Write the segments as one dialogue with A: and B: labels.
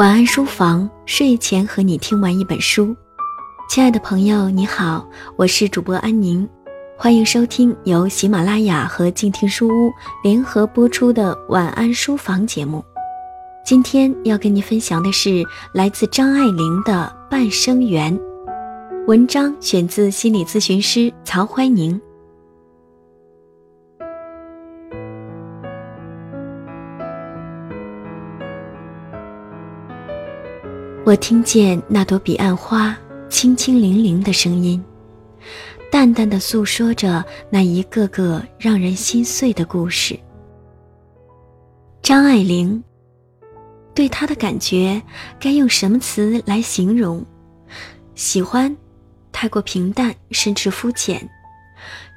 A: 晚安书房，睡前和你听完一本书。亲爱的朋友，你好，我是主播安宁，欢迎收听由喜马拉雅和静听书屋联合播出的晚安书房节目。今天要跟你分享的是来自张爱玲的《半生缘》，文章选自心理咨询师曹怀宁。我听见那朵彼岸花轻轻灵灵的声音，淡淡的诉说着那一个个让人心碎的故事。张爱玲对他的感觉该用什么词来形容？喜欢，太过平淡，甚至肤浅；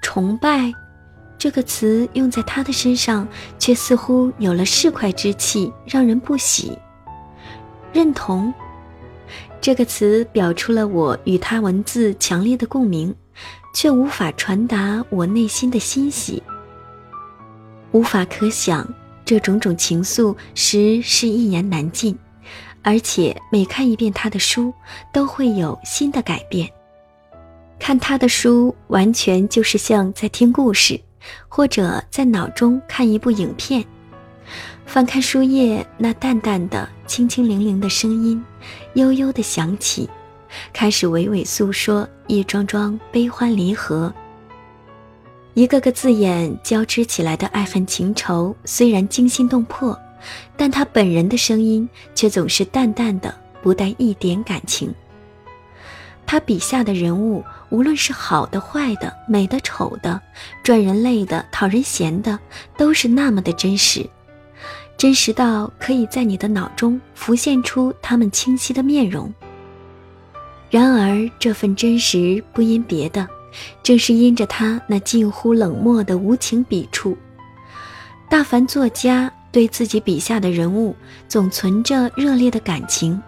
A: 崇拜，这个词用在他的身上，却似乎有了市侩之气，让人不喜。认同。这个词表出了我与他文字强烈的共鸣，却无法传达我内心的欣喜。无法可想，这种种情愫实是一言难尽，而且每看一遍他的书，都会有新的改变。看他的书，完全就是像在听故事，或者在脑中看一部影片。翻开书页，那淡淡的、清清灵灵的声音，悠悠的响起，开始娓娓诉说一桩桩悲欢离合。一个个字眼交织起来的爱恨情仇，虽然惊心动魄，但他本人的声音却总是淡淡的，不带一点感情。他笔下的人物，无论是好的、坏的、美的、丑的，赚人累的、讨人嫌的，都是那么的真实。真实到可以在你的脑中浮现出他们清晰的面容。然而，这份真实不因别的，正是因着他那近乎冷漠的无情笔触。大凡作家对自己笔下的人物，总存着热烈的感情，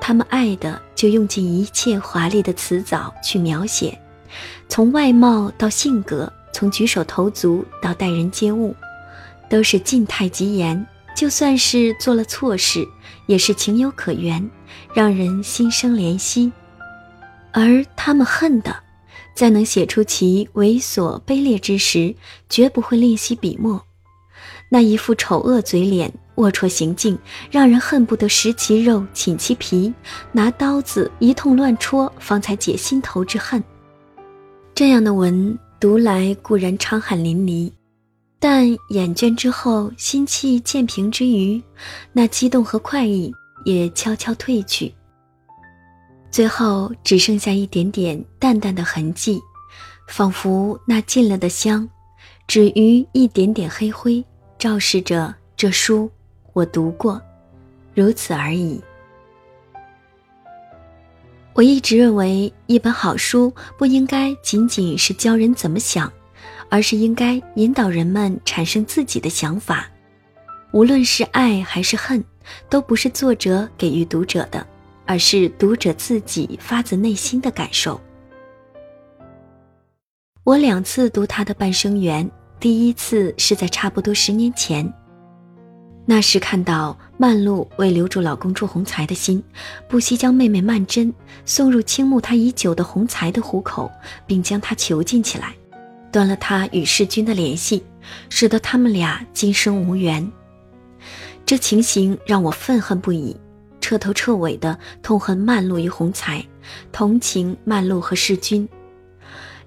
A: 他们爱的就用尽一切华丽的词藻去描写，从外貌到性格，从举手投足到待人接物。都是静态极言，就算是做了错事，也是情有可原，让人心生怜惜。而他们恨的，在能写出其猥琐卑劣之时，绝不会吝惜笔墨。那一副丑恶嘴脸、龌龊行径，让人恨不得食其肉、寝其皮，拿刀子一通乱戳，方才解心头之恨。这样的文读来固然畅汗淋漓。但眼倦之后，心气渐平之余，那激动和快意也悄悄褪去。最后只剩下一点点淡淡的痕迹，仿佛那尽了的香，止于一点点黑灰，昭示着这书我读过，如此而已。我一直认为，一本好书不应该仅仅是教人怎么想。而是应该引导人们产生自己的想法，无论是爱还是恨，都不是作者给予读者的，而是读者自己发自内心的感受。我两次读他的《半生缘》，第一次是在差不多十年前，那时看到曼璐为留住老公祝鸿才的心，不惜将妹妹曼桢送入倾慕他已久的鸿才的虎口，并将他囚禁起来。断了他与世君的联系，使得他们俩今生无缘。这情形让我愤恨不已，彻头彻尾的痛恨曼璐与洪才，同情曼璐和世君，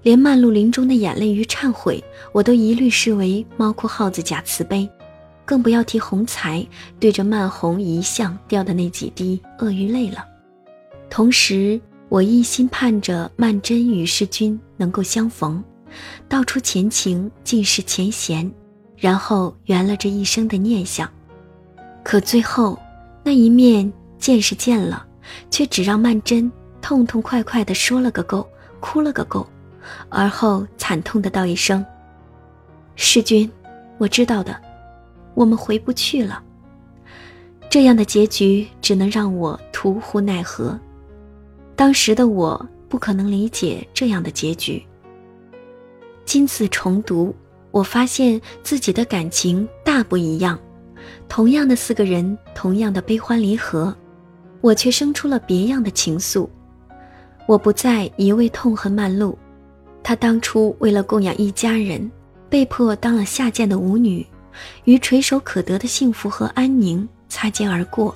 A: 连曼璐临终的眼泪与忏悔，我都一律视为猫哭耗子假慈悲，更不要提洪才对着曼红遗像掉的那几滴鳄鱼泪了。同时，我一心盼着曼桢与世君能够相逢。道出前情，尽释前嫌，然后圆了这一生的念想。可最后，那一面见是见了，却只让曼桢痛痛快快地说了个够，哭了个够，而后惨痛的道一声：“世君，我知道的，我们回不去了。”这样的结局只能让我徒呼奈何。当时的我不可能理解这样的结局。今次重读，我发现自己的感情大不一样，同样的四个人，同样的悲欢离合，我却生出了别样的情愫。我不再一味痛恨曼璐，她当初为了供养一家人，被迫当了下贱的舞女，与垂手可得的幸福和安宁擦肩而过，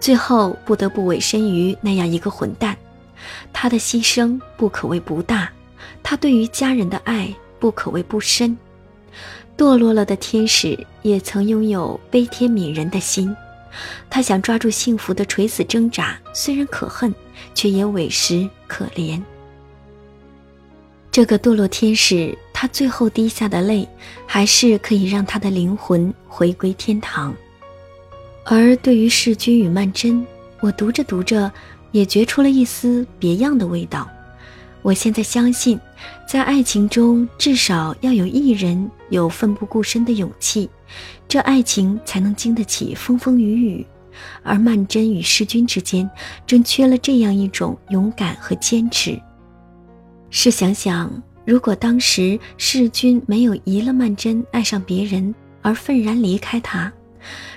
A: 最后不得不委身于那样一个混蛋。她的牺牲不可谓不大，他对于家人的爱不可谓不深。堕落了的天使也曾拥有悲天悯人的心，他想抓住幸福的垂死挣扎，虽然可恨，却也委实可怜。这个堕落天使，他最后滴下的泪，还是可以让他的灵魂回归天堂。而对于世君与曼桢，我读着读着，也觉出了一丝别样的味道。我现在相信，在爱情中，至少要有一人有奋不顾身的勇气，这爱情才能经得起风风雨雨。而曼桢与世君之间，正缺了这样一种勇敢和坚持。试想想，如果当时世君没有疑了曼桢爱上别人而愤然离开他，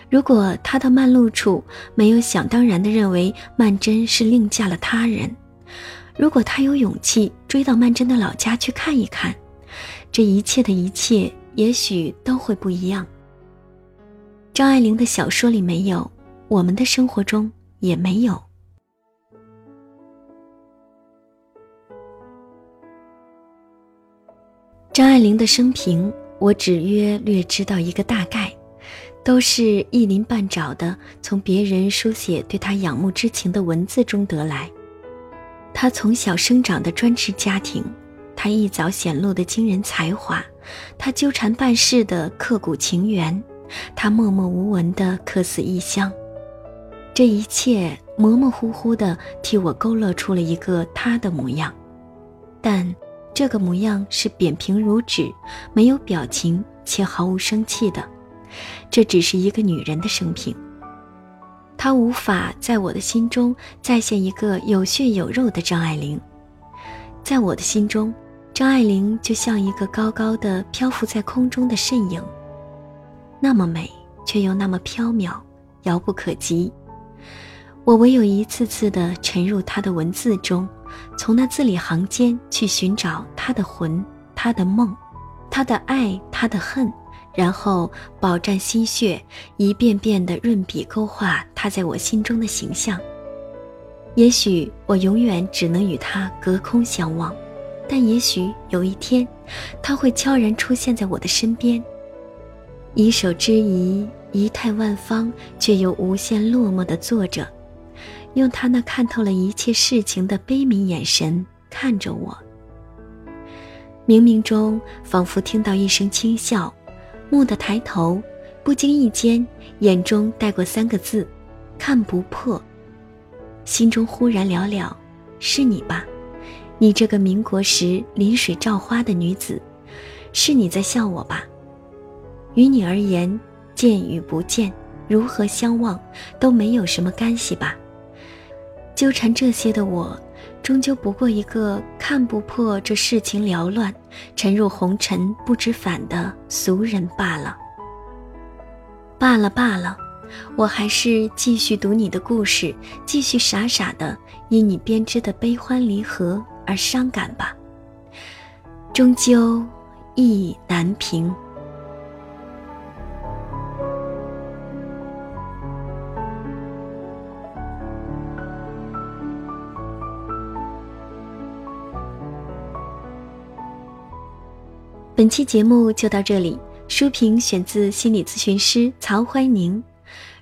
A: 如果他到曼璐处没有想当然的认为曼桢是另嫁了他人。如果他有勇气追到曼桢的老家去看一看，这一切的一切也许都会不一样。张爱玲的小说里没有，我们的生活中也没有。张爱玲的生平，我只约略知道一个大概，都是一鳞半爪的从别人书写对她仰慕之情的文字中得来。他从小生长的专制家庭，他一早显露的惊人才华，他纠缠办事的刻骨情缘，他默默无闻的客死异乡，这一切模模糊糊的替我勾勒出了一个他的模样，但这个模样是扁平如纸，没有表情且毫无生气的，这只是一个女人的生平。他无法在我的心中再现一个有血有肉的张爱玲，在我的心中，张爱玲就像一个高高的漂浮在空中的身影，那么美，却又那么飘渺，遥不可及。我唯有一次次地沉入她的文字中，从那字里行间去寻找她的魂、她的梦、她的爱、她的恨。然后饱蘸心血，一遍遍地润笔勾画他在我心中的形象。也许我永远只能与他隔空相望，但也许有一天，他会悄然出现在我的身边。以手之仪，仪态万方，却又无限落寞地坐着，用他那看透了一切事情的悲悯眼神看着我。冥冥中，仿佛听到一声轻笑。蓦地抬头，不经意间，眼中带过三个字：“看不破。”心中忽然了了，是你吧？你这个民国时临水照花的女子，是你在笑我吧？于你而言，见与不见，如何相望，都没有什么干系吧？纠缠这些的我。终究不过一个看不破这世情缭乱，沉入红尘不知返的俗人罢了。罢了罢了，我还是继续读你的故事，继续傻傻的因你编织的悲欢离合而伤感吧。终究，意难平。本期节目就到这里，书评选自心理咨询师曹怀宁。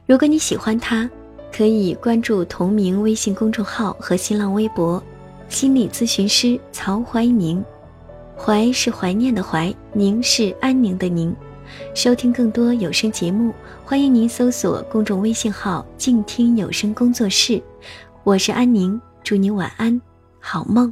A: 如果你喜欢他，可以关注同名微信公众号和新浪微博“心理咨询师曹怀宁”。怀是怀念的怀，宁是安宁的宁。收听更多有声节目，欢迎您搜索公众微信号“静听有声工作室”。我是安宁，祝你晚安，好梦。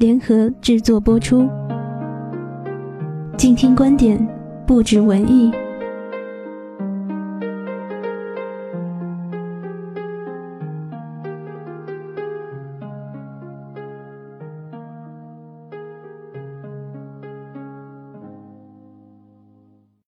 B: 联合制作播出。静听观点，不止文艺。